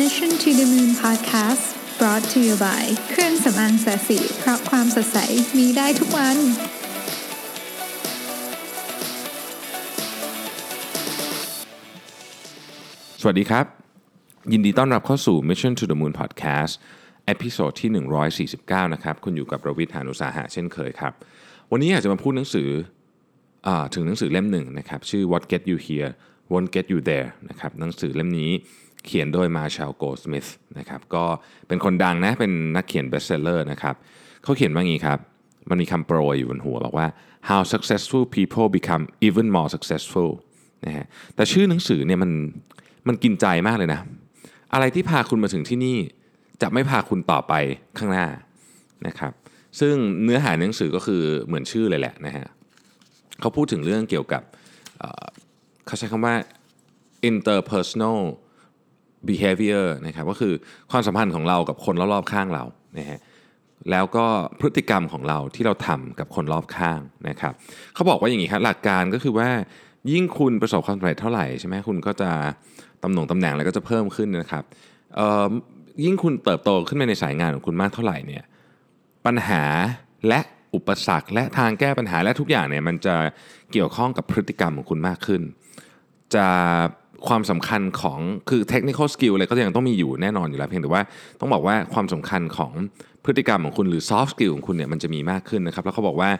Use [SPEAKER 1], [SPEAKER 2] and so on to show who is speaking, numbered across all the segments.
[SPEAKER 1] Mission to the Moon Podcast brought to you by เครื่องสำอางแสสีเพราะความสดใสมีได้ทุกวัน
[SPEAKER 2] สวัสดีครับ ยินดีต้อนรับเข้าสู่ Mission to the Moon Podcast เอพิโซดที่ 149 นะครับ คุณอยู่กับประวิทยานุสาหะเช่นเคยครับ วันนี้อยากจะมาพูดหนังสืออถึงหนังสือเล่มหนึ่งนะครับ ชื่อ What Get You Here Won't Get You There นะครับหนังสือเล่มนี้ เขียนโดยมาชาลโกสมิธนะครับก็เป็นคนดังนะเป็นนักเขียนเบสเซลเลอร์นะครับเขาเขียนว่างี้ครับ มันมีคำโปรยอยู่บนหัวบอกว่า how successful people become even more successful นะฮะแต่ชื่อหนังสือเนี่ยมันมันกินใจมากเลยนะ อะไรที่พาคุณมาถึงที่นี่ จะไม่พาคุณต่อไปข้างหน้านะครับซึ่งเนื้อหาหนังสือก็คือเหมือนชื่อเลยแหละนะฮะเขาพูดถึงเรื่องเกี่ยวกับเเขาใช้คำว่า interpersonal behavior นะครับก็คือความสัมพันธ์ของเรากับคนรอบๆข้างเรานะฮะแล้วก็พฤติกรรมของเราที่เราทำกับคนรอบข้างนะครับเขาบอกว่าอย่างนี้ครับหลักการก็คือว่ายิ่งคุณประสบความสำเร็จเท่าไหร่ใช่ไหมคุณก็จะตำแหน่งตำแหน่งอะไรก็จะเพิ่มขึ้นนะครับเอ่อยิ่งคุณเติบโตขึ้นไปในสายงานของคุณมากเท่าไหร่เนี่ยปัญหาและอุปสรรคและทางแก้ปัญหาและทุกอย่างเนี่ยมันจะเกี่ยวข้องกับพฤติกรรมของคุณมากขึ้น จะ ความสำคัญของคือ technical skill อะไรก็ยังต้องมีอยู่แน่นอนอยู่แล้วเพียงแต่ว่าต้องบอกว่าความสำคัญของพฤติกรรมของคุณหรือ soft skill ของคุณเนี่ยมันจะมีมากขึ้นนะครับ แล้วเขาบอกว่า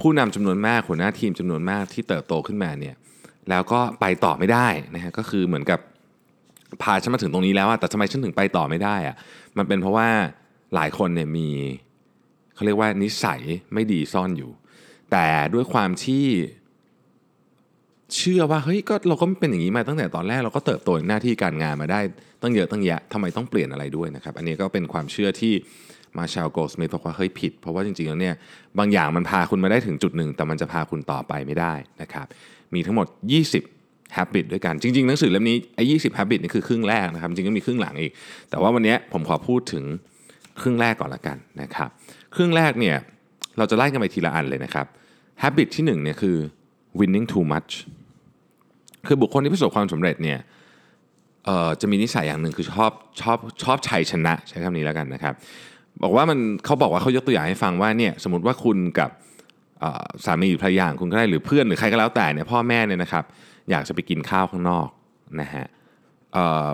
[SPEAKER 2] ผู้นำจำนวนมากหัวหน้าทีมจำนวนมากที่เติบโตขึ้นมาเนี่ยแล้วก็ไปต่อไม่ได้นะฮะก็คือเหมือนกับพาฉันมาถึงตรงนี้แล้วอะแต่ทำไมฉันถึงไปต่อไม่ได้อะมันเป็นเพราะว่าหลายคนเนี่ยมีเขาเรียกว่านิสัยไม่ดีซ่อนอยู่ แต่ด้วยความที่ เชื่อว่าเฮ้ยก็เราก็เป็นอย่างนี้มาตั้งแต่ตอนแรกเราก็เติบโตในหน้าที่การงานมาได้ตั้งเยอะตั้งแยะทำไมต้องเปลี่ยนอะไรด้วยนะครับอันนี้ก็เป็นความเชื่อที่มาชาลโกสมิธบอกว่าเฮ้ยผิด เพราะว่าจริงๆแล้วเนี่ยบางอย่างมันพาคุณมาได้ถึงจุดหนึ่ง แต่มันจะพาคุณต่อไปไม่ได้นะครับมีทั้งหมด 20 habit ด้วยกันจริงๆหนังสือเล่มนี้ไอ้20 habit นี่คือครึ่งแรกนะครับจริงๆก็มีครึ่งหลังอีก แต่ว่าวันนี้ผมขอพูดถึงครึ่งแรกก่อนละกันนะครับครึ่งแรกเนี่ยเราจะไล่กันไปทีละอันเลยนะครับ habit ที่หนึ่งเนี่ยคือ winning too much คือบุคคลที่ประสบความสำเร็จเนี่ยเอ่อจะมีนิสัยอย่างหนึ่งคือชอบชอบชอบชัยชนะใช้คำนี้แล้วกันนะครับ บอกว่ามันเขาบอกว่าเขายกตัวอย่างให้ฟังว่าเนี่ยสมมติว่าคุณกับสามีหรือภรรยาของคุณก็ได้หรือเพื่อนหรือใครก็แล้วแต่เนี่ยพ่อแม่เนี่ยนะครับ อยากจะไปกินข้าวข้างนอกนะฮะเอ่อ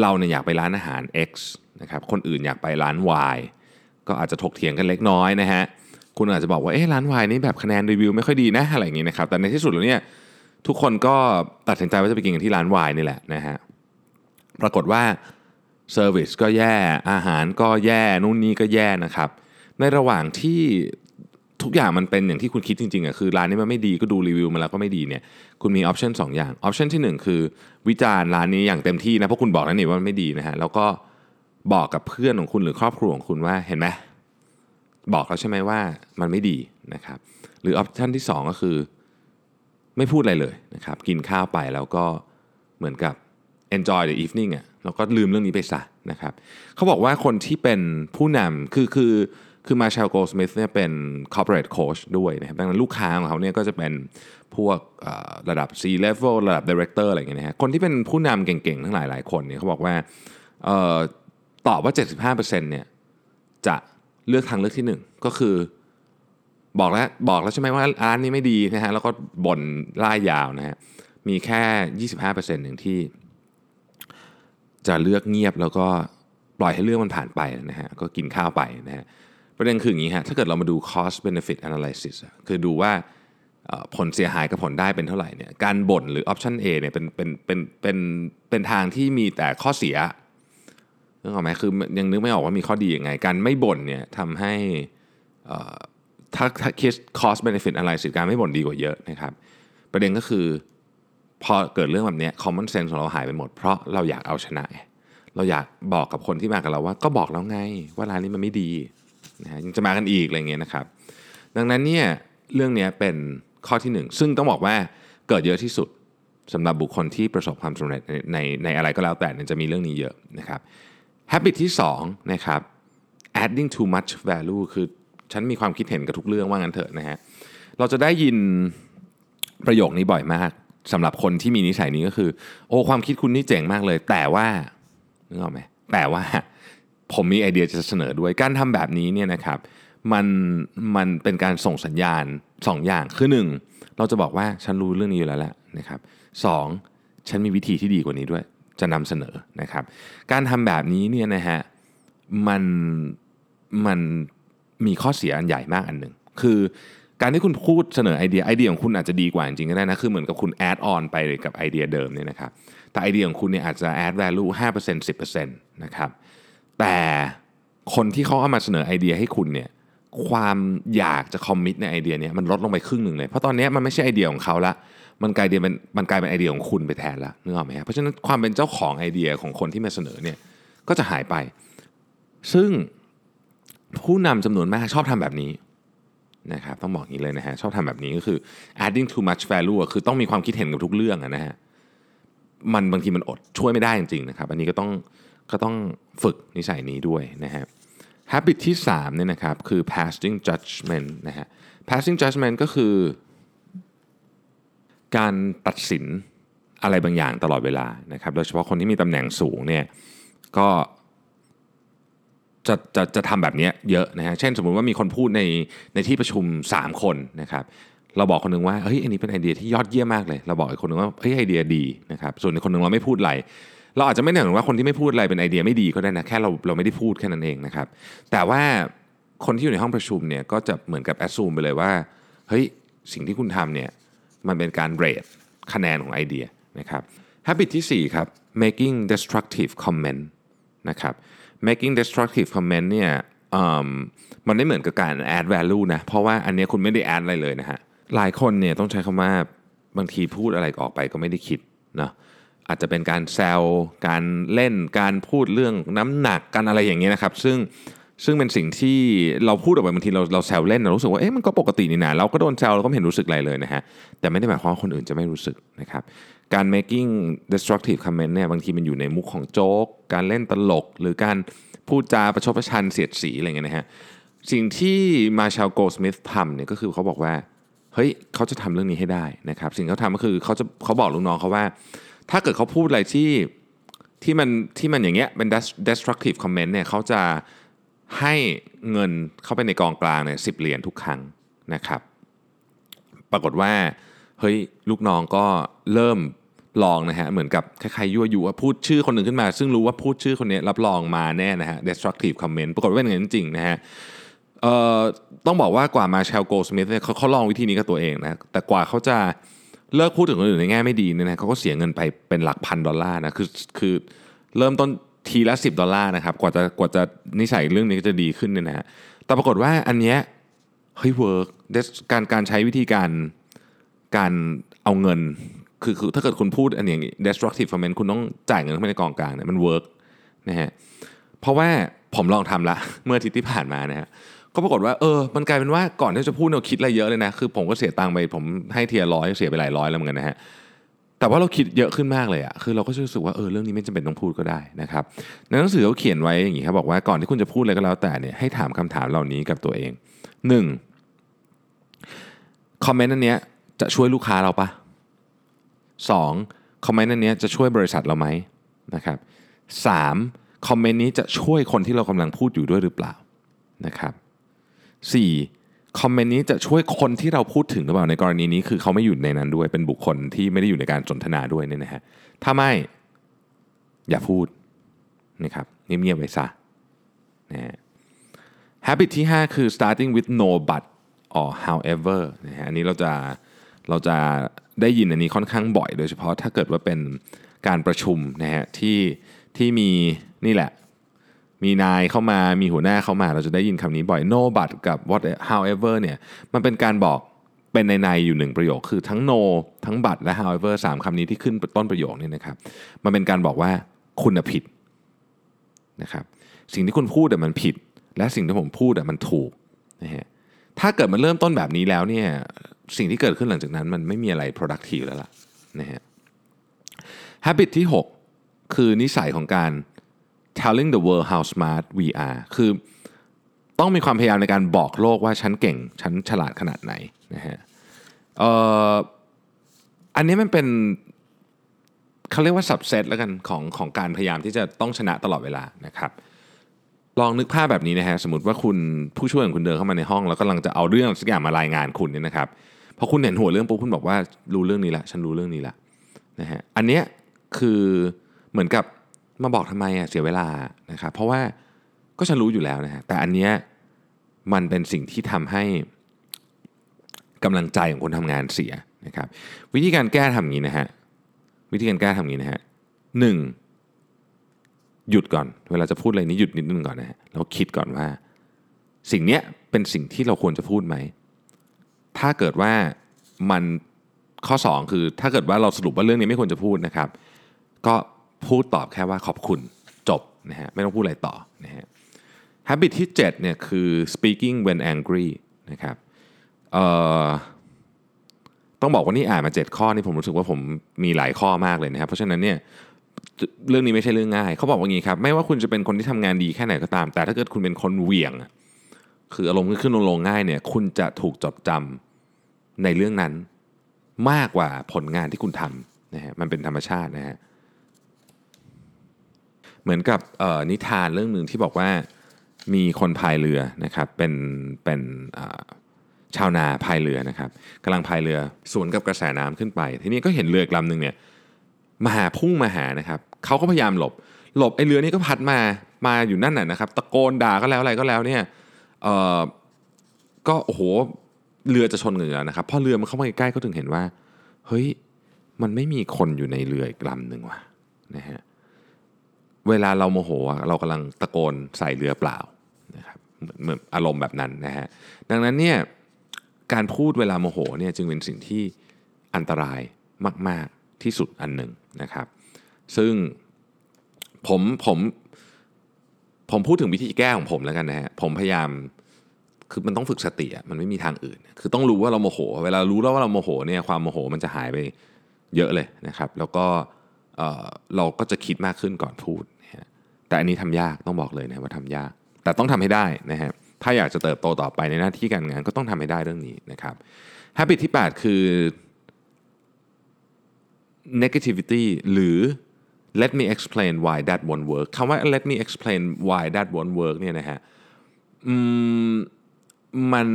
[SPEAKER 2] เราเนี่ยอยากไปร้านอาหาร X นะครับคนอื่นอยากไปร้าน Y ก็อาจจะถกเถียงกันเล็กน้อยนะฮะคุณอาจจะบอกว่าเอ๊ะร้าน Y นี่แบบคะแนนรีวิวไม่ค่อยดีนะอะไรอย่างงี้นะครับแต่ในที่สุดแล้วเนี่ย ทุกคนก็ตัดสินใจว่าจะไปกินกันที่ร้าน Y นี่แหละนะฮะปรากฏว่า service ก็แย่อาหารก็แย่นู่นนี่ก็แย่นะครับ ในระหว่างที่ทุกอย่างมันเป็นอย่างที่คุณคิดจริงๆอะคือร้านนี้มันไม่ดีก็ดูรีวิวมาแล้วก็ไม่ดีเนี่ยคุณมี option สองอย่าง option ที่ 1 คือ วิจารณ์ร้านนี้อย่างเต็มที่นะเพราะคุณบอกแล้วนี่ว่ามันไม่ดีนะฮะแล้วก็บอกกับเพื่อนของคุณหรือครอบครัวของคุณว่าเห็นไหมบอกแล้วใช่ไหมว่ามันไม่ดีนะครับ หรือ option ที่ 2 ก็คือ ไม่พูดอะไรเลยนะครับกินข้าวไปแล้วก็เหมือนกับ enjoy the evening อะแล้วก็ลืมเรื่องนี้ไปซะนะครับเขาบอกว่าคนที่เป็นผู้นำคือคือคือมาเชลโกสมิธเนี่ยเป็น corporate coach ด้วยนะครับดังนั้นลูกค้าของเขาเนี่ยก็จะเป็นพวกระดับ C level ระดับ director อะไรอย่างเงี้ยนะฮะคนที่เป็นผู้นำเก่งๆ ทั้งหลายหลายคนเนี่ยเขาบอกว่าอ่อตอบว่า 75%เนี่ยจะเลือกทางเลือกที่หนึ่งก็คือ บอกแล้วบอกแล้วใช่ไหมว่าร้านนี้ไม่ดีนะฮะแล้วก็บ่นล่ายยาวนะฮะมีแค่ 25%หนึ่งที่ จะเลือกเงียบแล้วก็ปล่อยให้เรื่องมันผ่านไปนะฮะก็กินข้าวไปนะฮะประเด็นคืออย่างนี้ฮะถ้าเกิดเรามาดู cost benefit analysis คือดูว่าผลเสียหายกับผลได้เป็นเท่าไหร่เนี่ยการบ่นหรือ option A เนี่ยเป็นเป็นเป็นเป็นเป็นทางที่มีแต่ข้อเสียนึกออกไหมคือยังนึกไม่ออกว่ามีข้อดียังไง การไม่บ่นเนี่ยทำให้อ่อ ถ้าถ้าคิด cost benefit อะไรสิการไม่บ่นดีกว่าเยอะนะครับ ประเด็นก็คือพอเกิดเรื่องแบบนี้ common sense ของเราหายไปหมด เพราะเราอยากเอาชนะ เราอยากบอกกับคนที่มากับเราว่า ก็บอกแล้วไง ว่าร้านนี้มันไม่ดีนะฮะยังจะมากันอีกอะไรเงี้ยนะครับ ดังนั้นเนี่ยเรื่องนี้เป็นข้อที่หนึ่งซึ่งต้องบอกว่าเกิดเยอะที่สุดสำหรับบุคคลที่ประสบความสำเร็จในในในอะไรก็แล้วแต่จะมีเรื่องนี้เยอะนะครับ habit ที่สองนะครับ adding too much value คือ ฉันมีความคิดเห็นกับทุกเรื่องว่างั้นเถอะนะฮะเราจะได้ยินประโยคนี้บ่อยมากสำหรับคนที่มีนิสัยนี้ก็คือ โอ้ความคิดคุณนี่เจ๋งมากเลย แต่ว่านึกออกไหมแต่ว่าผมมีไอเดียจะเสนอด้วยการทำแบบนี้เนี่ยนะครับมันมันเป็นการส่งสัญญาณ 2ออย่างคือ 1 เราจะบอกว่าฉันรู้เรื่องนี้อยู่แล้วแหละนะครับสองฉันมีวิธีที่ดีกว่านี้ด้วย จะนำเสนอนะครับ การทำแบบนี้เนี่ยนะฮะมันมัน มีข้อเสียอันใหญ่มากอันหนึ่งคือการที่คุณพูดเสนอไอเดียไอเดียของคุณอาจจะดีกว่าจริงๆก็ได้นะคือเหมือนกับคุณ add on ไปกับไอเดียเดิมเนี่ยนะครับแต่ไอเดียของคุณเนี่ยอาจจะแอดแวลู5% 10%นต์สิบเปอร์เซ็นต์นะครับแต่คนที่เขาเอามาเสนอไอเดียให้คุณเนี่ยความอยากจะ commit ในไอเดียเนี้ยมันลดลงไปครึ่งหนึ่งเลยเพราะตอนนี้มันไม่ใช่ไอเดียของเขาละมันกลายเป็นมันกลายเป็นไอเดียของคุณไปแทนล้วนึกออกไหมครัเพราะฉะนั้นความเป็นเจ้าของไอเดียของคนที่มาเสนอเนี่ยก็จะหายไป ซึ่ง ผู้นำจำนวนมากชอบทำแบบนี้นะครับต้องบอกอย่างนี้เลยนะฮะชอบทำแบบนี้ก็คือ adding too much value คือต้องมีความคิดเห็นกับทุกเรื่องนะฮะมันบางทีมันอดช่วยไม่ได้จริงๆนะครับ อันนี้ก็ต้องก็ต้องฝึกนิสัยนี้ด้วยนะฮะ habit ที่3เนี่ยนะครับคือ passing judgment นะฮะ passing judgment ก็คือ การตัดสินอะไรบางอย่างตลอดเวลานะครับ โดยเฉพาะคนที่มีตำแหน่งสูงเนี่ยก็ จะจะจะทำแบบนี้เยอะนะฮะ เช่นสมมุติว่ามีคนพูดในในที่ประชุม 3 คนนะครับ เราบอกคนหนึงว่า เฮ้ย อันนี้เป็นไอเดียที่ยอดเยี่ยมมากเลย เราบอกอีกคนหนึงว่า เฮ้ย ไอเดียดีนะครับ ส่วนอีกคนหนึงเราไม่พูดอะไร เราอาจจะไม่ได้ถึงว่าคนที่ไม่พูดอะไรเป็นไอเดียไม่ดีก็ได้นะ แค่เราเราไม่ได้พูดแค่นั้นเองนะครับ แต่ว่าคนที่อยู่ในห้องประชุมเนี่ยก็จะเหมือนกับแอดซูมไปเลยว่า เฮ้ย สิ่งที่คุณทำเนี่ย มันเป็นการเรทคะแนนของไอเดียนะครับ habit ที่4ครับ making destructive comment นะครับ making destructive comment เนี่ยมันไม่เหมือนกับการ add value นะ เพราะว่าอันนี้คุณไม่ได้ add อะไรเลยนะฮะ หลายคนเนี่ยต้องใช้คำว่าบางทีพูดอะไรออกไปก็ไม่ได้คิดนะอาจจะเป็นการแซวการเล่นการพูดเรื่องน้ำหนักกันอะไรอย่างเงี้ยนะครับ ซึ่งซึ่งเป็นสิ่งที่เราพูดออกไปบางทีเราเราแซวเล่นเรารู้สึกว่าเอ๊ะมันก็ปกตินี่นะเราก็โดนแซวเราก็ไม่เห็นรู้สึกอะไรเลยนะฮะแต่ไม่ได้หมายความว่าคนอื่นจะไม่รู้สึกนะครับ การ making destructive comment เนี่ยบางทีมันอยู่ในมุกของโจ๊ก การเล่นตลก หรือการพูดจาประชดประชันเสียดสีอะไรเงี้ยนะฮะสิ่งที่มาชาลโกสมิธทำเนี่ยก็คือเขาบอกว่าเฮ้ยเขาจะทำเรื่องนี้ให้ได้นะครับ สิ่งเขาทำก็คือเขาจะเขาบอกลูกน้องเขาว่า ถ้าเกิดเขาพูดอะไรที่ที่มันที่มันอย่างเงี้ยเป็น destructive comment เนี่ยเขาจะให้เงินเข้าไปในกองกลางเนี่ยสิเหรียญทุกครั้งนะครับ ปรากฏว่า เฮ้ยลูกน้องก็เริ่มลองนะฮะเหมือนกับใคล้ายๆยั่วยุว่าพูดชื่อคนหนึ่งขึ้นมา ซึ่งรู้ว่าพูดชื่อคนนี้รับรองมาแน่นะฮะ destructive comment ปรากฏว่าเป็นอย่างนั้นจริงนะฮะเอ่อต้องบอกว่ากว่า Marshall Goldsmith เนี่ยเขาเขาลองวิธีนี้กับตัวเองนะแต่กว่าเขาจะเลิกพูดถึงคนอื่นในแง่ไม่ดีเนี่ยนะเขาก็เสียเงินไปเป็นหลักพันดอลลาร์นะคือคือเริ่มต้นทีละ 10 ดอลลาร์นะครับกว่าจะกว่าจะนิสัยเรื่องนี้จะดีขึ้นเนี่ยนะฮะแต่ปรากฏว่าอันเนี้ยเฮ้ย work การการใช้วิธีการ การเอาเงินคือคือถ้าเกิดคุณพูดอันอย่าง destructive comment คุณต้องจ่ายเงินเข้าไปในกองกลางเนี่ยมัน workนะฮะเพราะว่าผมลองทำละเมื่ออาทิตย์ที่ผ่านมานะฮะก็ปรากฏว่าเออมันกลายเป็นว่าก่อนที่จะพูดเราคิดอะไรเยอะเลยนะคือผมก็เสียตังค์ไปผมให้เทียร้อยเสียไปหลายร้อยแล้วเหมือนกันนะฮะแต่ว่าเราคิดเยอะขึ้นมากเลยอะคือเราก็รู้สึกว่าเออเรื่องนี้ไม่จำเป็นต้องพูดก็ได้นะครับในหนังสือเขาเขียนไว้อย่างนี้ครับบอกว่าก่อนที่คุณจะพูดอะไรก็แล้วแต่เนี่ยให้ถามคำถามเหล่านี้กับตัวเอง 1. คอมเมนต์อันเนี้ย จะช่วยลูกค้าเราปะ 2. คอมเมนต์อันนี้จะช่วยบริษัทเราไหมนะครับ 3. คอมเมนต์นี้จะช่วยคนที่เรากำลังพูดอยู่ด้วยหรือเปล่านะครับ 4. คอมเมนต์นี้จะช่วยคนที่เราพูดถึงหรือเปล่าในกรณีนี้ คือเขาไม่อยู่ในนั้นด้วยเป็นบุคคลที่ไม่ได้อยู่ในการสนทนาด้วยเนี่ยนะฮะถ้าไม่อย่าพูดนะครับเงียบๆไว้ซะนะฮะ habit ที่ 5 คือ starting with no but or however นะฮะอันนี้เราจะ เราจะได้ยินอันนี้ค่อนข้างบ่อย โดยเฉพาะถ้าเกิดว่าเป็นการประชุมนะฮะที่ที่มีนี่แหละ มีนายเข้ามามีหัวหน้าเข้ามา เราจะได้ยินคำนี้บ่อย no but กับ what however เนี่ยมันเป็นการบอกเป็นในในอยู่หนึ่งประโยค คือทั้ง no ทั้ง but และ however สามคำนี้ที่ขึ้นต้นประโยคนี่นะครับ มันเป็นการบอกว่าคุณผิดนะครับสิ่งที่คุณพูดแต่มันผิด และสิ่งที่ผมพูดแต่มันถูกนะฮะถ้าเกิดมันเริ่มต้นแบบนี้แล้วเนี่ย สิ่งที่เกิดขึ้นหลังจากนั้นมันไม่มีอะไร productive แล้วล่ะนะฮะ habit ที่ 6 คือนิสัยของการ telling the world how smart we are คือต้องมีความพยายามในการบอกโลกว่าฉันเก่ง ฉันฉลาดขนาดไหนนะฮะอันนี้มันเป็นเขาเรียกว่า subset แล้วกันของของการพยายามที่จะต้องชนะตลอดเวลานะครับ ลองนึกภาพแบบนี้นะฮะสมมติว่าคุณผู้ช่วยของคุณเดินเข้ามาในห้อง แล้วกำลังจะเอาเรื่องสักอย่างมารายงานคุณเนี่ยนะครับ พอคุณเห็นหัวเรื่องปุ๊บคุณบอกว่ารู้เรื่องนี้ละฉันรู้เรื่องนี้ละนะฮะอันเนี้ยคือเหมือนกับมาบอกทำไมอะเสียเวลานะครับเพราะว่าก็ฉันรู้อยู่แล้วนะฮะแต่อันเนี้ยมันเป็นสิ่งที่ทำให้กำลังใจของคนทำงานเสียนะครับวิธีการแก้ทำอย่างนี้นะฮะวิธีการแก้ทำอย่างนี้นะฮะหนึ่งหยุดก่อน เวลาจะพูดอะไรนี้หยุดนิดนึงก่อนนะฮะแล้วคิดก่อนว่า สิ่งเนี้ยเป็นสิ่งที่เราควรจะพูดไหม ถ้าเกิดว่ามันข้อ 2 คือถ้าเกิดว่าเราสรุปว่าเรื่องนี้ไม่ควรจะพูดนะครับ ก็พูดตอบแค่ว่าขอบคุณจบนะฮะไม่ต้องพูดอะไรต่อนะฮะ habit ที่7เนี่ยคือ speaking when angry นะครับเอ่อต้องบอกว่านี่อ่านมา 7 ข้อนี่ผมรู้สึกว่าผมมีหลายข้อมากเลยนะครับ เพราะฉะนั้นเนี่ยเรื่องนี้ไม่ใช่เรื่องง่าย เขาบอกว่างี้ครับไม่ว่าคุณจะเป็นคนที่ทำงานดีแค่ไหนก็ตาม แต่ถ้าเกิดคุณเป็นคนเหวี่ยง คืออารมณ์ขึ้นลงลงง่ายเนี่ยคุณจะถูกจดจำ ในเรื่องนั้นมากกว่าผลงานที่คุณทำนะฮะมันเป็นธรรมชาตินะฮะเหมือนกับนิทานเรื่องหนึ่งที่บอกว่ามีคนพายเรือนะครับเป็นเป็นชาวนาพายเรือนะครับกำลังพายเรือสวนกับกระแสน้ำขึ้นไป ทีนี้ก็เห็นเรืออีกลำหนึ่งเนี่ยมาหาพุ่งมาหานะครับเขาก็พยายามหลบ หลบไอ้เรือนี้ก็พัดมามาอยู่นั่นน่ะนะครับ ตะโกนด่าก็แล้วอะไรก็แล้วเนี่ยเออก็โอ้โห เรือจะชนกันอยู่แล้วนะครับพอเรือมันเข้ามาใกล้ๆก็ถึงเห็นว่า เฮ้ยมันไม่มีคนอยู่ในเรืออีกลำหนึ่งว่ะนะฮะเวลาเราโมโหเรากำลังตะโกนใส่เรือเปล่านะครับอนเหมือนอารมณ์แบบนั้นนะฮะดังนั้นเนี่ยการพูดเวลาโมโหเนี่ยจึงเป็นสิ่งที่อันตรายมาก ๆที่สุดอันหนึ่งนะครับ ซึ่งผมผมผมพูดถึงวิธีแก้ของผมแล้วกันนะฮะผมพยายาม คือมันต้องฝึกสติอะมันไม่มีทางอื่น คือต้องรู้ว่าเราโมโห เวลารู้แล้วว่าเราโมโหเนี่ยความโมโหมันจะหายไปเยอะเลยนะครับ แล้วก็เออเราก็จะคิดมากขึ้นก่อนพูดนะแต่อันนี้ทำยากต้องบอกเลยนะว่าทำยาก แต่ต้องทำให้ได้นะฮะถ้าอยากจะเติบโตต่อไปในหน้าที่การงานก็ต้องทำให้ได้เรื่องนี้นะครับ habit ที่ 8 คือ negativity หรือ let me explain why that won't work คำว่า let me explain why that won't work เนี่ยนะฮะอืม มัน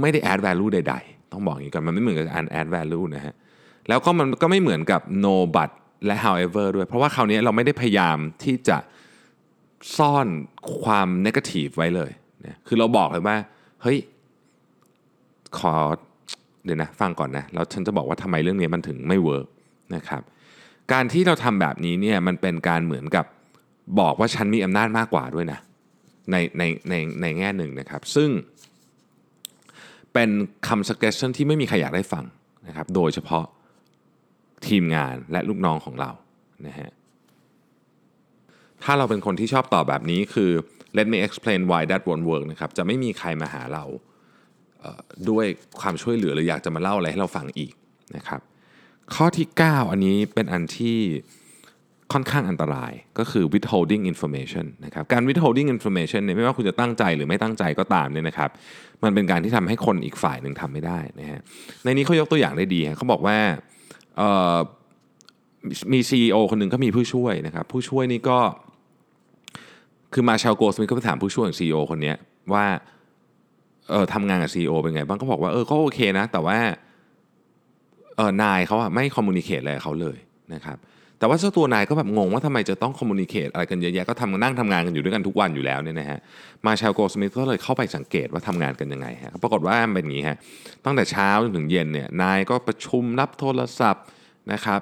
[SPEAKER 2] ไม่ได้ add value ใด ๆ ต้องบอกอย่างนี้ก่อนมันไม่เหมือนกับ an add value นะฮะแล้วก็มันก็ไม่เหมือนกับ no but และ however ด้วย เพราะว่าคราวนี้เราไม่ได้พยายามที่จะซ่อนความ negative ไว้เลยนะคือเราบอกเลยว่า เฮ้ย ขอ เดี๋ยวนะ ฟังก่อนนะ แล้วฉันจะบอกว่าทำไมเรื่องนี้มันถึงไม่เวิร์กนะครับ การที่เราทำแบบนี้เนี่ยมันเป็นการเหมือนกับบอกว่าฉันมีอำนาจมากกว่าด้วยนะ ในในในในแง่หนึ่งนะครับ ซึ่งเป็นคำ suggestion ที่ไม่มีใครอยากได้ฟังนะครับ โดยเฉพาะทีมงานและลูกน้องของเรานะฮะถ้าเราเป็นคนที่ชอบตอบแบบนี้คือ let me explain why that won't work นะครับ จะไม่มีใครมาหาเราเด้วยความช่วยเหลือหรืออยากจะมาเล่าอะไรให้เราฟังอีกนะครับ ข้อที่ 9 อันนี้เป็นอันที่ ค่อนข้างอันตรายก็คือ withholding information นะครับการ withholding information เนี่ยไม่ว่าคุณจะตั้งใจหรือไม่ตั้งใจก็ตามเนี่ยนะครับ มันเป็นการที่ทำให้คนอีกฝ่ายหนึ่งทำไม่ได้นะฮะในนี้เขายกตัวอย่างได้ดีฮะเขาบอกว่าเอ่อมี CEO คนหนึ่งก็มีผู้ช่วยนะครับ ผู้ช่วยนี่ก็คือมาชาลโกสมิธก็ไปถามผู้ช่วยของ CEO คนนี้ว่าเออทำงานกับ CEO เป็นไงบ้างก็บอกว่าเออก็โอเคนะ แต่ว่าเออนายเขาอะไม่ communicate อะไรเขาเลยนะครับ แต่ว่าเจ้าตัวนายก็แบบงงว่าทำไมจะต้อง communicate อะไรกันเยอะแยะก็ทำนั่งทำงานกันอยู่ด้วยกันทุกวันอยู่แล้วเนี่ยนะฮะ Marshall Goldsmith ก็เลยเข้าไปสังเกตว่าทำงานกันยังไงฮะปรากฏว่าเป็นอย่างนี้ฮะตั้งแต่เช้าจนถึงเย็นเนี่ยนายก็ประชุมรับโทรศัพท์นะครับ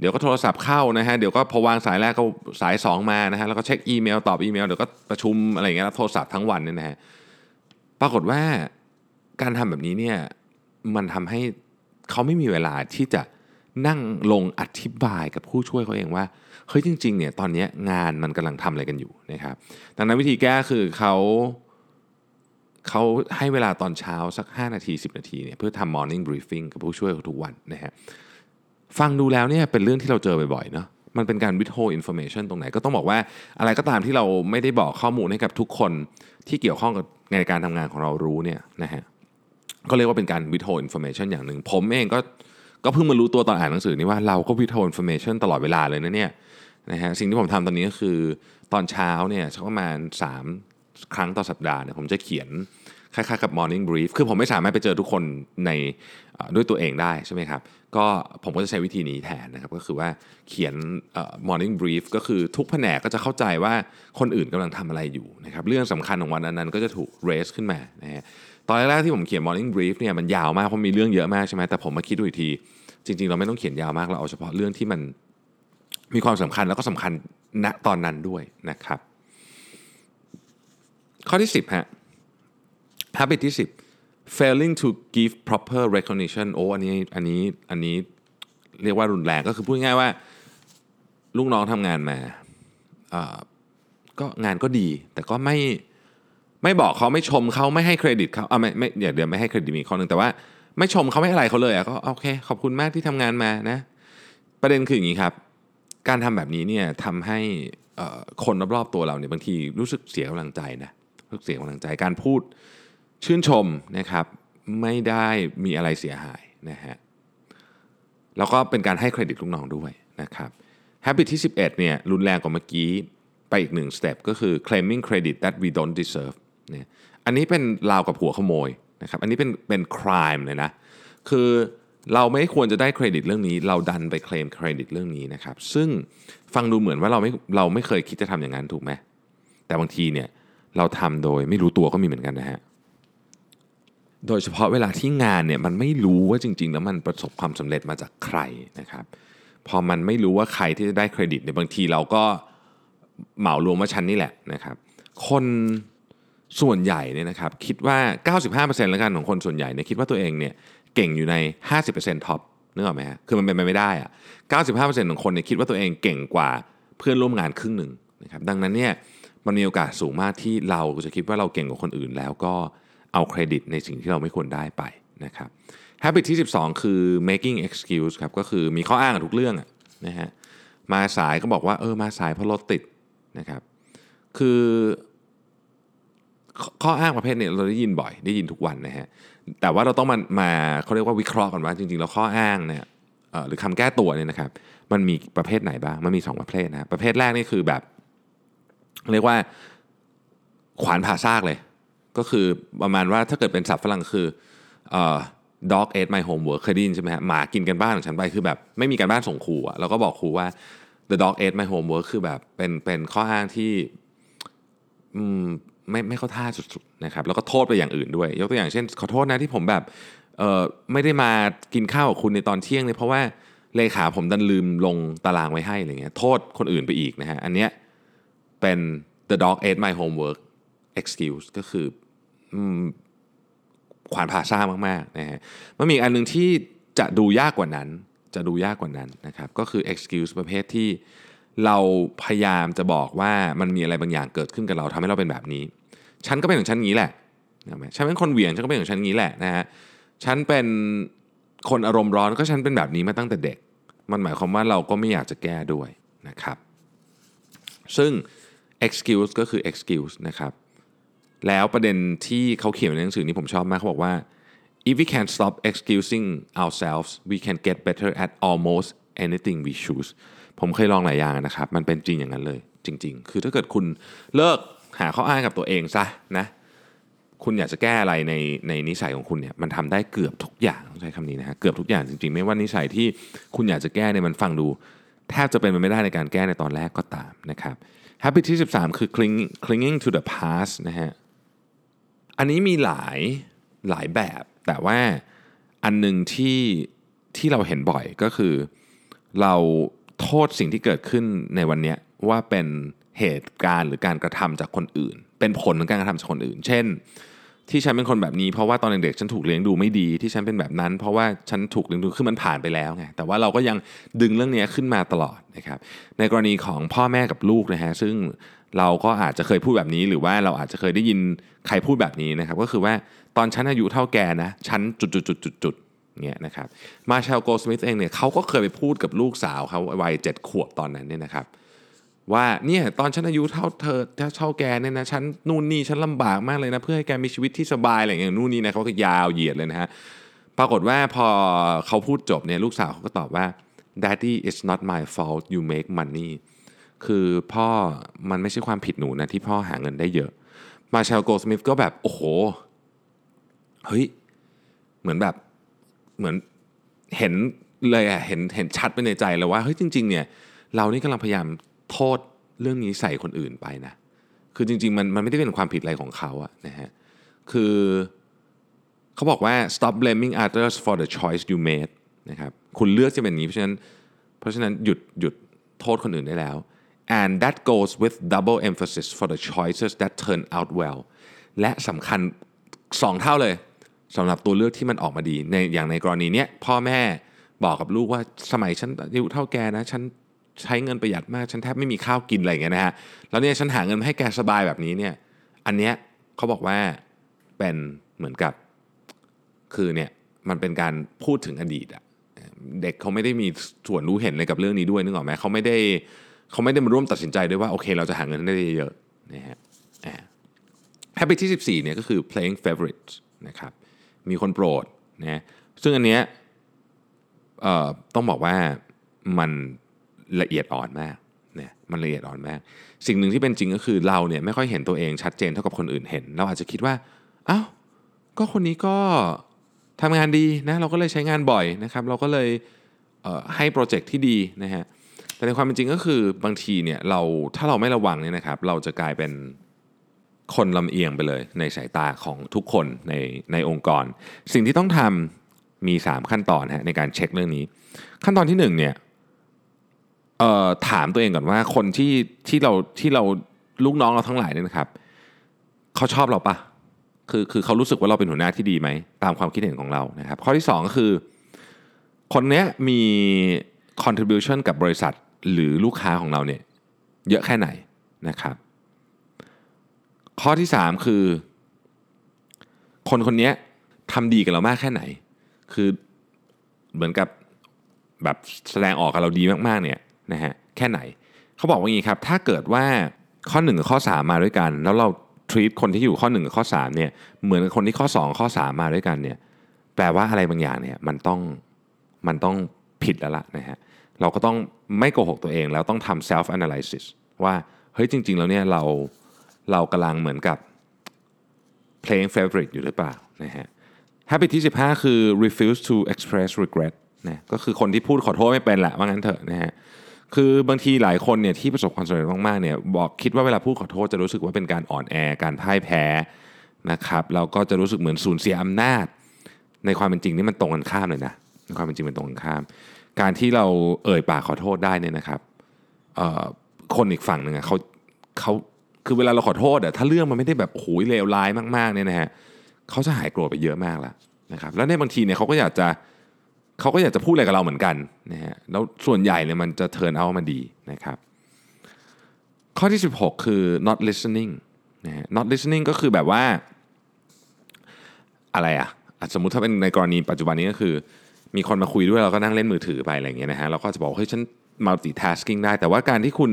[SPEAKER 2] เดี๋ยวก็โทรศัพท์เข้านะฮะเดี๋ยวก็พอวางสายแรกก็สาย 2 มานะฮะแล้วก็เช็คอีเมลตอบอีเมลเดี๋ยวก็ประชุมอะไรอย่างเงี้ยแล้วโทรศัพท์ทั้งวันเนี่ยนะฮะปรากฏว่าการทำแบบนี้เนี่ยมันทำให้เขาไม่มีเวลาที่จะ นั่งลงอธิบายกับผู้ช่วยเขาเองว่าเฮ้ยจริงๆเนี่ยตอนนี้งานมันกำลังทำอะไรกันอยู่นะครับดังนั้นวิธีแก้คือเขาเขาให้เวลาตอนเช้าสัก 5 นาที 10 นาทีเนี่ยเพื่อทำ morning briefing กับผู้ช่วยเขาทุกวันนะฮะฟังดูแล้วเนี่ยเป็นเรื่องที่เราเจอบ่อยๆเนาะมันเป็นการ withhold information ตรงไหนก็ต้องบอกว่าอะไรก็ตามที่เราไม่ได้บอกข้อมูลให้กับทุกคนที่เกี่ยวข้องกับในการทำงานของเรารู้เนี่ยนะฮะก็เรียกว่าเป็นการ withhold information อย่างหนึ่งผมเองก็ ก็เพิ่งมารู้ตัวตอนอ่านหนังสือนี่ว่าเราก็วิทโ l อินโฟเมชันตลอดเวลาเลยนะเนี่ยนะฮะสิ่งที่ผมทำตอนนี้ก็คือตอนเช้าเนี่ยสักประมาณ 3 ครั้งต่อสัปดาห์เนี่ยผมจะเขียนคล้ายๆกับ morning brief คือผมไม่สามารถไปเจอทุกคนในด้วยตัวเองได้ใช่ไหมครับ ก็ผมก็จะใช้วิธีนี้แทนนะครับ ก็คือว่าเขียน morning brief ก็คือทุกแผนกก็จะเข้าใจว่าคนอื่นกำลังทำอะไรอยู่นะครับ เรื่องสำคัญของวันนั้นๆก็จะถูก raise ขึ้นมานะฮะ ตอนแรกที่ผมเขียน morning brief เนี่ยมันยาวมากเพราะมีเรื่องเยอะมากใช่ไหมแต่ผมมาคิดดูอีกที จริง ๆ เราไม่ต้องเขียนยาวมากเราเอาเฉพาะเรื่องที่มันมีความสำคัญแล้วก็สำคัญณตอนนั้นด้วยนะครับ ข้อที่ 10ฮะ habit ที่ 10 failing to give proper recognition โอ้อันนี้อันนี้อันนี้เรียกว่ารุนแรงก็คือพูดง่ายว่า ลูกน้องทำงานมาก็งานก็ดี แต่ก็ไม่ ไม่บอกเขาไม่ชมเขาไม่ให้เครดิตเขาอ่าไม่ไม่เดี๋ยวเดี๋ยวไม่ให้เครดิตมีข้อหนึ่งแต่ว่าไม่ชมเขาไม่อะไรเขาเลยอะก็โอเค ขอบคุณมากที่ทำงานมานะ ประเด็นคืออย่างนี้ครับ การทำแบบนี้เนี่ยทำให้คนรอบๆตัวเราเนี่ยบางทีรู้สึกเสียกำลังใจนะรู้สึกเสียกำลังใจการพูดชื่นชมนะครับ ไม่ได้มีอะไรเสียหายนะฮะแล้วก็เป็นการให้เครดิตลูกน้องด้วยนะครับ habit ที่ 11เนี่ยรุนแรงกว่าเมื่อกี้ไปอีกหนึ่ง step ก็คือ claiming credit that we don't deserve เนี่ยอันนี้เป็นราวกับหัวขโมยนะครับอันนี้เป็นเป็น crime เลยนะคือเราไม่ควรจะได้เครดิตเรื่องนี้ เราดันไปเคลมเครดิตเรื่องนี้นะครับซึ่งฟังดูเหมือนว่าเราไม่เราไม่เคยคิดจะทำอย่างนั้นถูกไหมแต่บางทีเนี่ยเราทำโดยไม่รู้ตัวก็มีเหมือนกันนะฮะโดยเฉพาะเวลาที่งานเนี่ยมันไม่รู้ว่าจริง ๆ แล้วมันประสบความสำเร็จมาจากใครนะครับพอมันไม่รู้ว่าใครที่จะได้เครดิตเนี่ยบางทีเราก็เหมารวมว่าฉันนี่แหละนะครับ คน ส่วนใหญ่เนี่ยนะครับคิดว่า 95%แล้วกันของคนส่วนใหญ่เนี่ยคิดว่าตัวเองเนี่ยเก่งอยู่ใน 50%ท็อปนึกออกไหมฮะคือมันเป็นไปไม่ได้อะ95%ของคนเนี่ยคิดว่าตัวเองเก่งกว่าเพื่อนร่วมงานครึ่งหนึ่งนะครับดังนั้นเนี่ยมันมีโอกาสสูงมากที่เราจะคิดว่าเราเก่งกว่าคนอื่น แล้วก็เอาเครดิตในสิ่งที่เราไม่ควรได้ไปนะครับ habit ที่ 12 คือ making excuse ครับก็คือมีข้ออ้างกับทุกเรื่องนะฮะมาสายก็บอกว่าเออมาสายเพราะรถติดนะครับคือ ข้ออ้างประเภทนี้เราได้ยินบ่อยได้ยินทุกวันนะฮะแต่ว่าเราต้องมามาเขาเรียกว่าวิเคราะห์กันว่าจริงๆแล้วข้ออ้างเนี่ยหรือคำแก้ตัวเนี่ยนะครับมันมีประเภทไหนบ้างมันมี 2 ประเภทนะประเภทแรกนี่คือแบบ เรียกว่าขวานผ่าซากเลย ก็คือประมาณว่าถ้าเกิดเป็นศัพท์ฝรั่งคือ dog ate my homework เคยได้ยินใช่ไหมฮะหมากินกันบ้านของฉันไปคือแบบไม่มีการบ้านส่งครูอะแล้วก็บอกครูว่า the dog ate my homework คือแบบเป็นเป็นข้ออ้างที่ ไม่ไม่เข้าท่าสุดๆนะครับแล้วก็โทษไปอย่างอื่นด้วย ยกตัวอย่างเช่น ขอโทษนะที่ผมแบบเออไม่ได้มากินข้าวกับคุณในตอนเที่ยงเลยเพราะว่าเลขาผมดันลืมลงตารางไว้ให้อะไรเงี้ยโทษคนอื่นไปอีกนะฮะอันเนี้ยเป็น the dog ate my homework excuse ก็คือขวานผ่าซ่ามากๆนะฮะมันมีอันนึงที่จะดูยากกว่านั้น จะดูยากกว่านั้นนะครับก็คือ excuse ประเภทที่เราพยายามจะบอกว่ามันมีอะไรบางอย่างเกิดขึ้นกับเราทำให้เราเป็นแบบนี้ ฉันก็เป็นของฉันงี้แหละฉันเป็นคนเหวี่ยงฉันก็เป็นของฉันงี้แหละนะฮะฉันเป็นคนอารมณ์ร้อนก็ฉันเป็นแบบนี้มาตั้งแต่เด็ก มันหมายความว่าเราก็ไม่อยากจะแก้ด้วยนะครับ ซึ่ง excuse ก็คือ excuse นะครับ แล้วประเด็นที่เขาเขียนในหนังสือนี้ผมชอบมากเขาบอกว่า if we can stop excusing ourselves we can get better at almost anything we choose ผมเคยลองหลายอย่างนะครับ มันเป็นจริงอย่างนั้นเลย จริง ๆ คือถ้าเกิดคุณเลิก หาข้ออ้างกับตัวเองซะนะคุณอยากจะแก้อะไรในในนิสัยของคุณเนี่ยมันทำได้เกือบทุกอย่างต้องใช้คำนี้นะฮะเกือบทุกอย่างจริงๆ ไม่ว่านิสัยที่คุณอยากจะแก้เนี่ยมันฟังดู แทบจะเป็นไปไม่ได้ในการแก้ในตอนแรกก็ตามนะครับ habit ที่ 13 คือ clinging clinging to the past นะฮะอันนี้มีหลายหลายแบบ แต่ว่าอันหนึ่งที่ที่เราเห็นบ่อยก็คือ เราโทษสิ่งที่เกิดขึ้นในวันนี้ว่าเป็น เหตุการณ์หรือการกระทำจากคนอื่น เป็นผลของการกระทำจากคนอื่น เช่น ที่ฉันเป็นคนแบบนี้เพราะว่าตอนเด็กๆฉันถูกเลี้ยงดูไม่ดีที่ฉันเป็นแบบนั้น เพราะว่าฉันถูกเลี้ยงดูคือมันผ่านไปแล้วไงแต่ว่าเราก็ยังดึงเรื่องนี้ขึ้นมาตลอดนะครับในกรณีของพ่อแม่กับลูกนะฮะซึ่งเราก็อาจจะเคยพูดแบบนี้ หรือว่าเราอาจจะเคยได้ยินใครพูดแบบนี้นะครับก็คือว่าตอนฉันอายุเท่าแกนะฉันจุดๆๆเนี่ยนะครับมาเชลโกสมิธเองเนี่ยเขาก็เคยไปพูดกับลูกสาวเขาวัยเจ็ดขวบตอนนั้นเนี่ยนะครับ ว่าเนี่ยตอนฉันอายุเท่าเธอถ้าเท่าแกเนี่ยนะฉันนู่นนี่ฉันลำบากมากเลยนะ เพื่อให้แกมีชีวิตที่สบายอะไรอย่างนู่นนี่นะเขาก็ยาวเหยียดเลยนะฮะปรากฏว่าพอเขาพูดจบเนี่ยลูกสาวเขาก็ตอบว่า daddy it's not my fault you make money คือพ่อมันไม่ใช่ความผิดหนูนะที่พ่อหาเงินได้เยอะ มาเชลโกสมิธก็แบบโอ้โหเฮ้ยเหมือนแบบเหมือนเห็นเลยอะเห็นเห็นชัดไปในใจเลยว่าเฮ้ยจริง ๆ เนี่ยเรานี่กำลังพยายาม โทษเรื่องนี้ใส่คนอื่นไปนะ คือจริง ๆ มันมันไม่ได้เป็นความผิดอะไรของเขาอะนะฮะ คือเขาบอกว่า stop blaming others for the choice you made นะครับ คุณเลือกจะเป็นอย่างนี้ เพราะฉะนั้น เพราะฉะนั้นหยุดหยุดโทษคนอื่นได้แล้ว and that goes with double emphasis for the choices that turn out well และสำคัญสองเท่าเลยสำหรับตัวเลือกที่มันออกมาดีในอย่างในกรณีเนี้ยพ่อแม่บอกกับลูกว่าสมัยฉันอายุเท่าแกนะฉัน ใช้เงินประหยัดมากฉันแทบไม่มีข้าวกินอะไรอย่างเงี้ยนะฮะแล้วเนี่ยฉันหาเงินมาให้แกสบายแบบนี้เนี่ยอันเนี้ยเขาบอกว่าเป็นเหมือนกับคือเนี่ยมันเป็นการพูดถึงอดีตอะเด็กเขาไม่ได้มีส่วนรู้เห็นเลยกับเรื่องนี้ด้วยนึกออกไหมเขาไม่ได้เขาไม่ได้มาร่วมตัดสินใจด้วยว่าโอเค เราจะหาเงินได้เยอะๆนะฮะอ่า habit ที่14เนี่ยก็คือ playing favorites นะครับมีคนโปรดนะซึ่งอันเนี้ยต้องบอกว่ามัน ละเอียดอ่อนมากเนี่ยมันละเอียดอ่อนมาก สิ่งหนึ่งที่เป็นจริงก็คือเราเนี่ยไม่ค่อยเห็นตัวเองชัดเจนเท่ากับคนอื่นเห็น เราอาจจะคิดว่าอ้าวก็คนนี้ก็ทำงานดีนะเราก็เลยใช้งานบ่อยนะครับ เราก็เลยเให้โปรเจกต์ที่ดีนะฮะแต่ในความเป็นจริงก็คือบางทีเนี่ยเราถ้าเราไม่ระวังเนี่ยนะครับ เราจะกลายเป็นคนลำเอียงไปเลยในสายตาของทุกคนในในองค์กร สิ่งที่ต้องทำมี 3 ขั้นตอนฮะในการเช็คเรื่องนี้ ขั้นตอนที่1เนี่ย เอ่อถามตัวเองก่อนว่าคนที่ที่เราที่เราลูกน้องเราทั้งหลายเนี่ยนะครับเขาชอบเราปะคือคือเขารู้สึกว่าเราเป็นหัวหน้าที่ดีไหมตามความคิดเห็นของเรานะครับ ข้อที่ 2 ก็คือ คนเนี้ยมี contribution กับบริษัทหรือลูกค้าของเราเนี่ยเยอะแค่ไหนนะครับ ข้อที่ 3 คือ คนคนนี้ทำดีกับเรามากแค่ไหน คือเหมือนกับแบบแสดงออกกับเราดีมากๆเนี่ย นะฮะแค่ไหนเขาบอกว่าอย่างนี้ครับถ้าเกิดว่าข้อ 1 กับข้อ 3 มาด้วยกัน แล้วเรา treat คนที่อยู่ข้อ 1 กับข้อ3เนี่ยเหมือนกับคนที่ข้อ 2 ข้อ 3 มาด้วยกันเนี่ยแปลว่าอะไรบางอย่างเนี่ยมันต้องมันต้องผิดแล้วล่ะนะฮะเราก็ต้องไม่โกหกตัวเองแล้วต้องทำ self analysis ว่าเฮ้ยจริง ๆ แล้วเนี่ยเราเรากำลังเหมือนกับ playing favorite อยู่หรือเปล่านะฮะ habit ที่ 15 คือ refuse to express regret นะก็คือคนที่พูดขอโทษไม่เป็นแหละว่างั้นเถอะนะฮะ คือบางทีหลายคนเนี่ยที่ประสบความสำเร็จมากๆเนี่ยบอกคิดว่าเวลาพูดขอโทษจะรู้สึกว่าเป็นการอ่อนแอการพ่ายแพ้นะครับเราก็จะรู้สึกเหมือนสูญเสียอำนาจ ในความเป็นจริงนี่มันตรงกันข้ามเลยนะในความเป็นจริงมันตรงกันข้าม การที่เราเอ่ยปากขอโทษได้เนี่ยนะครับคนอีกฝั่งหนึ่งเขาเขาคือเวลาเราขอโทษอะถ้าเรื่องมันไม่ได้แบบโอ้โหเลวร้ายมากๆเนี่ยนะฮะเขาจะหายโกรธไปเยอะมากแล้วนะครับแล้วในบางทีเนี่ยเขาก็อยากจะ เขาก็อยากจะพูดอะไรกับเราเหมือนกันนะฮะแล้วส่วนใหญ่เนี่ยมันจะเทิร์นเอามาดีนะครับ ข้อที่ 16 คือ not listening นะฮะ not listening ก็คือแบบว่า อะไรอะอะสมมติถ้าเป็นในกรณีปัจจุบันนี้ก็คือ มีคนมาคุยด้วยเราก็นั่งเล่นมือถือไปอะไรอย่างเงี้ยนะฮะเราก็จะบอกเฮ้ยฉัน multitasking ได้ แต่ว่าการที่คุณ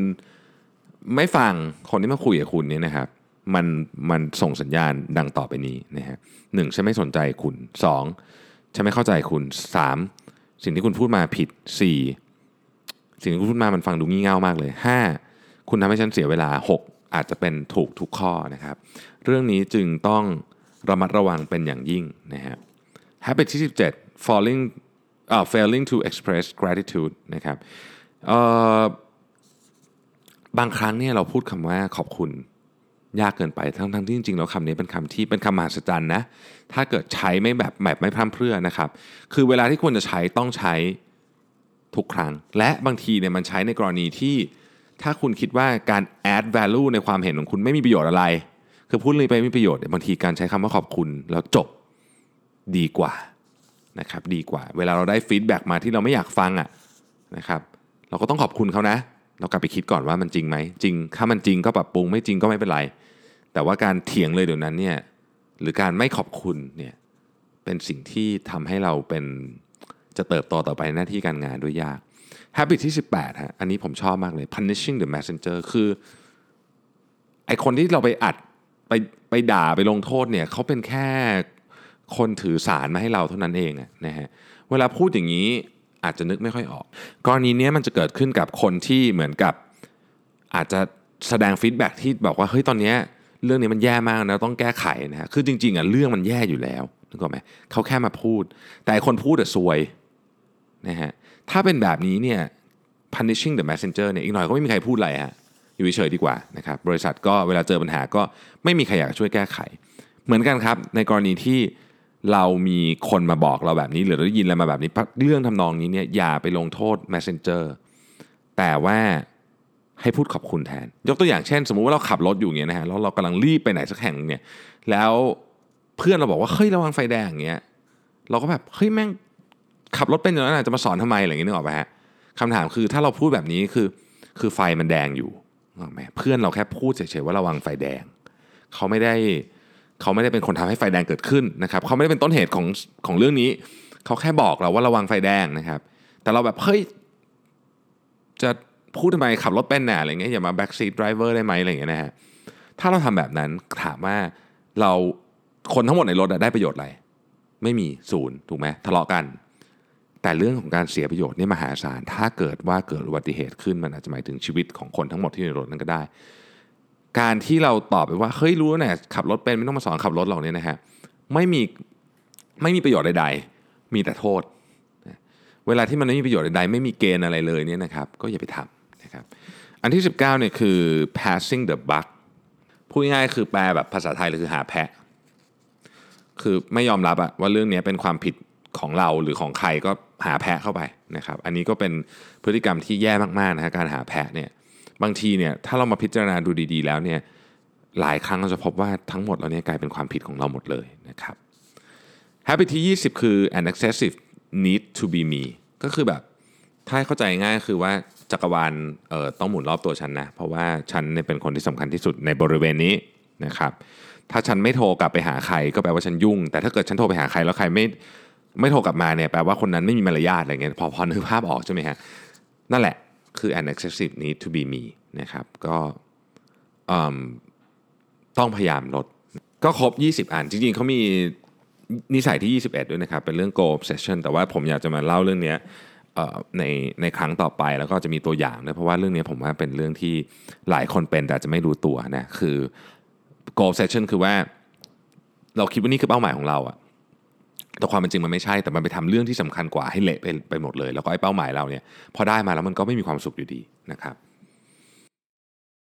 [SPEAKER 2] ไม่ฟังคนที่มาคุยกับคุณเนี่ยนะครับมันมันส่งสัญญาณดังต่อไปนี้นะฮะหนึ่งฉันไม่สนใจคุณสอง ฉันไม่เข้าใจคุณสามสิ่งที่คุณพูดมาผิดสี่สิ่งที่คุณพูดมามันฟังดูงี่เง่ามากเลยห้าคุณทำให้ฉันเสียเวลาหกอาจจะเป็นถูกทุกข้อนะครับ เรื่องนี้จึงต้องระมัดระวังเป็นอย่างยิ่งนะฮะ habit ที่ 17 falling uh, failing to express gratitude นะครับเอ่อบางครั้งเนี่ยเราพูดคำว่าขอบคุณ ยากเกินไปทั้งทั้งที่จริงๆแล้วคำนี้เป็นคำที่เป็นคำมหัศจรรย์นะถ้าเกิดใช้ไม่แบบแบบไม่พร่ำเพรื่อนะครับ คือเวลาที่ควรจะใช้ต้องใช้ทุกครั้ง และบางทีเนี่ยมันใช้ในกรณีที่ถ้าคุณคิดว่าการ add value ในความเห็นของคุณไม่มีประโยชน์อะไร คือพูดเลยไปไม่มีประโยชน์บางทีการใช้คำว่าขอบคุณแล้วจบดีกว่านะครับดีกว่า เวลาเราได้ feedback มาที่เราไม่อยากฟังอะนะครับ เราก็ต้องขอบคุณเขานะ เรากลับไปคิดก่อนว่ามันจริงไหมจริงถ้ามันจริงก็ปรับปรุงไม่จริงก็ไม่เป็นไร แต่ว่าการเถียงเลยเดี๋ยวนั้นเนี่ยหรือการไม่ขอบคุณเนี่ยเป็นสิ่งที่ทำให้เราเป็นจะเติบโตต่อไปในหน้าที่การงานด้วยยาก habit ที่ 18ฮะอันนี้ผมชอบมากเลย punishing the messenger คือไอคนที่เราไปอัดไปไปด่าไปลงโทษเนี่ยเขาเป็นแค่คนถือสารมาให้เราเท่านั้นเองนะฮะเวลาพูดอย่างนี้อาจจะนึกไม่ค่อยออก กรณีนี้มันจะเกิดขึ้นกับคนที่เหมือนกับอาจจะแสดงฟีดแบ็กที่บอกว่าเฮ้ยตอนเนี้ย เรื่องนี้มันแย่มากนะต้องแก้ไขนะฮะคือจริงๆอะเรื่องมันแย่อยู่แล้วนึกออกไหมเขาแค่มาพูด แต่คนพูดอะซวยนะฮะถ้าเป็นแบบนี้เนี่ย punishing the messenger เนี่ยอีกหน่อยก็ไม่มีใครพูดอะไรฮะอยู่เฉยๆดีกว่านะครับบริษัทก็เวลาเจอปัญหาก็ไม่มีใครอยากช่วยแก้ไข เหมือนกันครับในกรณีที่เรามีคนมาบอกเราแบบนี้ หรือเราได้ยินอะไรมาแบบนี้ เรื่องทำนองนี้เนี่ยอย่าไปลงโทษ messenger แต่ว่า ให้พูดขอบคุณแทน ยกตัวอย่างเช่น สมมุติว่าเราขับรถอยู่เงี้ยนะฮะแล้วเรากำลังรีบไปไหนสักแห่งเนี่ยแล้วเพื่อนเราบอกว่าเฮ้ยระวังไฟแดงอย่างเงี้ยเราก็แบบเฮ้ยแม่งขับรถเป็นอย่างนั้นจะมาสอนทำไมอะไรอย่างเงี้ยนึกออกไหมฮะคำถามคือถ้าเราพูดแบบนี้คือคือไฟมันแดงอยู่นึกออกไหมเพื่อนเราแค่พูดเฉยๆว่าระวังไฟแดง เขาไม่ได้เขาไม่ได้เป็นคนทำให้ไฟแดงเกิดขึ้นนะครับเขาไม่ได้เป็นต้นเหตุของของเรื่องนี้ เขาแค่บอกเราว่าระวังไฟแดงนะครับ แต่เราแบบเฮ้ยจะ พูดทำไมขับรถเป็นแน่อะไรเงี้ยอย่ามา back seat driver ได้ไหมอะไรเงี้ยนะฮะถ้าเราทำแบบนั้นถามว่าเราคนทั้งหมดในรถได้ประโยชน์อะไร ไม่มีศูนย์ถูกไหมทะเลาะกัน แต่เรื่องของการเสียประโยชน์นี่มหาศาลถ้าเกิดว่าเกิดอุบัติเหตุขึ้นมันอาจจะหมายถึงชีวิตของคนทั้งหมดที่อยู่ในรถนั้นก็ได้ การที่เราตอบไปว่าเฮ้ยรู้นะขับรถเป็นไม่ต้องมาสอนขับรถหรอกเนี่ยนะฮะไม่มีไม่มีประโยชน์ใด ๆ มีแต่โทษ เวลาที่มันไม่มีประโยชน์ใดๆไม่มีเกณฑ์อะไรเลยเนี่ยนะครับ ก็อย่าไปทำ นะครับอันที่ 19เนี่ยคือ passing the buck พูดง่ายคือแปลแบบภาษาไทยเลยคือหาแพะ คือไม่ยอมรับอะว่าเรื่องนี้เป็นความผิดของเราหรือของใครก็หาแพะเข้าไปนะครับอันนี้ก็เป็นพฤติกรรมที่แย่มากๆนะฮะการหาแพะเนี่ยบางทีเนี่ยถ้าเรามาพิจารณาดูดีๆ แล้วเนี่ยหลายครั้งเราจะพบว่าทั้งหมดเราเนี่ยกลายเป็นความผิดของเราหมดเลยนะครับ habit ที่ 20 คือ an excessive need to be me ก็คือแบบถ้าเข้าใจง่ายคือว่า จักรวาลเอ่อต้องหมุนรอบตัวฉันนะ เพราะว่าฉันเนี่ยเป็นคนที่สำคัญที่สุดในบริเวณนี้นะครับ ถ้าฉันไม่โทรกลับไปหาใครก็แปลว่าฉันยุ่ง แต่ถ้าเกิดฉันโทรไปหาใครแล้วใครไม่ไม่โทรกลับมาเนี่ยแปลว่าคนนั้นไม่มีมารยาทอะไรเงี้ยพอพอนึกภาพออกใช่ไหมฮะนั่นแหละคือ an excessive need to be me นะครับก็ต้องพยายามลด ก็ครบ 20 อัน จริงๆเขามีนิสัยที่ 21 ด้วยนะครับ เป็นเรื่อง goal obsession แต่ว่าผมอยากจะมาเล่าเรื่องนี้ ในในครั้งต่อไปแล้วก็จะมีตัวอย่างด้วยเพราะว่าเรื่องนี้ผมว่าเป็นเรื่องที่หลายคนเป็นแต่จะไม่รู้ตัวนะคือ goal session คือว่า เราคิดว่านี่คือเป้าหมายของเราอะแต่ความเป็นจริงมันไม่ใช่แต่มันไปทำเรื่องที่สำคัญกว่าให้เละไปไปหมดเลย แล้วก็ไอ้เป้าหมายเราเนี่ยพอได้มาแล้วมันก็ไม่มีความสุขอยู่ดีนะครับ